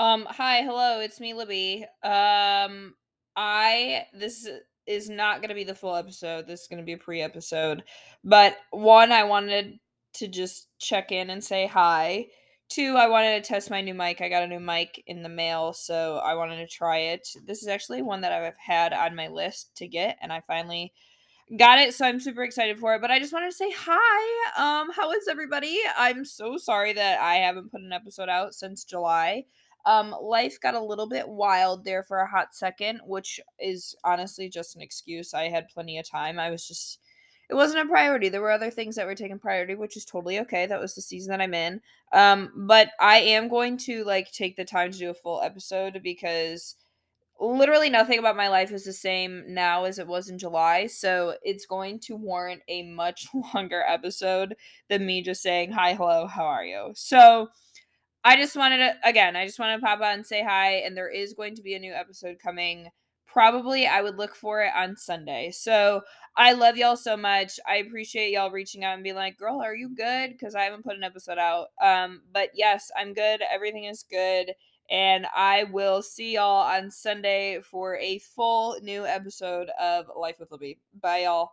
Um, hi, hello, it's me, Libby. Um, I this is not gonna be the full episode. This is gonna be a pre-episode. But one, I wanted to just check in and say hi. Two, I wanted to test my new mic. I got a new mic in the mail, so I wanted to try it. This is actually one that I've had on my list to get, and I finally got it, so I'm super excited for it. But I just wanted to say hi. Um, how is everybody? I'm so sorry that I haven't put an episode out since July. Um, life got a little bit wild there for a hot second, which is honestly just an excuse. I had plenty of time. I was just it wasn't a priority. There were other things that were taking priority, which is totally okay. That was the season that I'm in. Um, but I am going to like take the time to do a full episode because literally nothing about my life is the same now as it was in July. So it's going to warrant a much longer episode than me just saying, Hi, hello, how are you? So I just wanted to, again, I just wanted to pop on and say hi. And there is going to be a new episode coming. Probably I would look for it on Sunday. So I love y'all so much. I appreciate y'all reaching out and being like, girl, are you good? Because I haven't put an episode out. Um, but yes, I'm good. Everything is good. And I will see y'all on Sunday for a full new episode of Life with Libby. Bye, y'all.